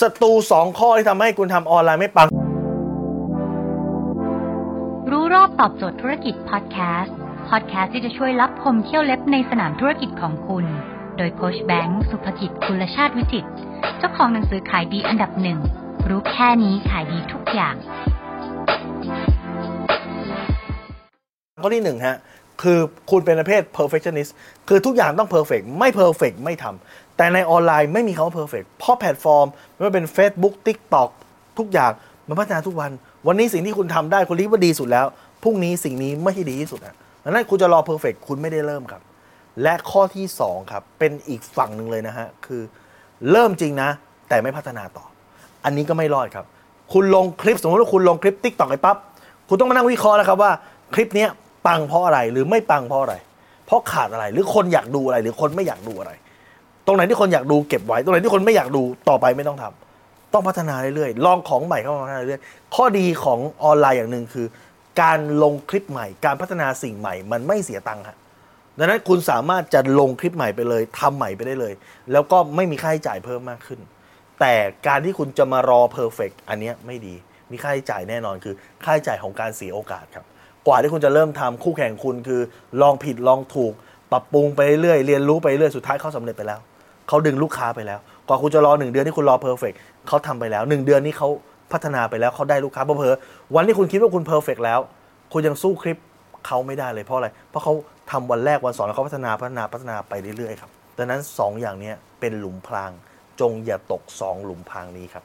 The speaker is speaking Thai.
ศัตรูสองข้อที่ทำให้คุณทำออนไลน์ไม่ปัง รู้รอบตอบโจทย์ธุรกิจพอดแคสต์พอดแคสต์ที่จะช่วยรับพมเที่ยวเล็บในสนามธุรกิจของคุณ โดยโคชแบงค์สุภกิจคุลชาติวิจิตเจ้าของหนังสือขายดีอันดับหนึ่งรู้แค่นี้ขายดีทุกอย่าง ข้อที่หนึ่งฮะ คือคุณเป็นประเภท perfectionist คือทุกอย่างต้อง perfect ไม่ perfect ไม่ทำแต่ในออนไลน์ไม่มีคำว่า perfect เพราะแพลตฟอร์ม ไม่ว่าเป็น Facebook TikTok ทุกอย่างมันพัฒนาทุกวัน วันนี้สิ่งที่คุณทำได้คุณคิดว่าดีสุดแล้วพรุ่งนี้สิ่งนี้ไม่ใช่ดีที่สุดนะดังนั้นคุณจะรอ perfect คุณไม่ได้เริ่มครับ และข้อที่2ครับเป็นอีกฝั่งหนึ่งเลยนะฮะคือเริ่มจริงนะ แต่ไม่พัฒนาต่อ อันนี้ก็ไม่รอดครับ คุณลงคลิปสมมติว่าคุณลงคลิป t ิ k t o k ไปปั๊บคุณต้องมานั่งวิเคราะห์นะครับว่าคลิปนี้ ปังเพราะอะไรหรือไม่ปังเพราะอะไร เพราะขาดอะไรหรือคนอยากดูอะไรหรือคนไม่อยากดูอะไร ตรงไหนที่คนอยากดูเก็บไว้ ตรงไหนที่คนไม่อยากดูต่อไปไม่ต้องทำต้องพัฒนาเรื่อยๆลองของใหม่เข้ามาพัฒนาเรื่อยๆข้อดีของออนไลน์อย่างหนึ่งคือ การลงคลิปใหม่ การพัฒนาสิ่งใหม่ มันไม่เสียตังค์ฮะดังนั้นคุณสามารถจะลงคลิปใหม่ไปเลยทำใหม่ไปได้เลย แล้วก็ไม่มีค่าใช้จ่ายเพิ่มมากขึ้น แต่การที่คุณจะมารอเพอร์เฟกอันนี้ไม่ดีมีค่าใช้จ่ายแน่นอนคือค่าใช้จ่ายของการเสียโอกาสครับ กว่าที่คุณจะเริ่มทำคู่แข่งคุณคือลองผิดลองถูก ปรับปรุงไปเรื่อยเรียนรู้ไปเรื่อยสุดท้ายเขาสำเร็จไปแล้วเขาดึงลูกค้าไปแล้วกว่าคุณจะรอหนึ่งเดือนที่คุณรอ perfect เขาทำไปแล้วหนึ่งเดือนนี้เขาพัฒนาไปแล้วเขาได้ลูกค้าพอวันที่คุณคิดว่าคุณ perfect แล้ว คุณยังสู้คลิปเขาไม่ได้เลยเพราะอะไร เพราะเขาทำวันแรกวันสองแล้วเขาพัฒนาพัฒนาพัฒนาไปเรื่อยๆครับดังนั้นสองอย่างนี้เป็นหลุมพราง จงอย่าตกสองหลุมพรางนี้ครับ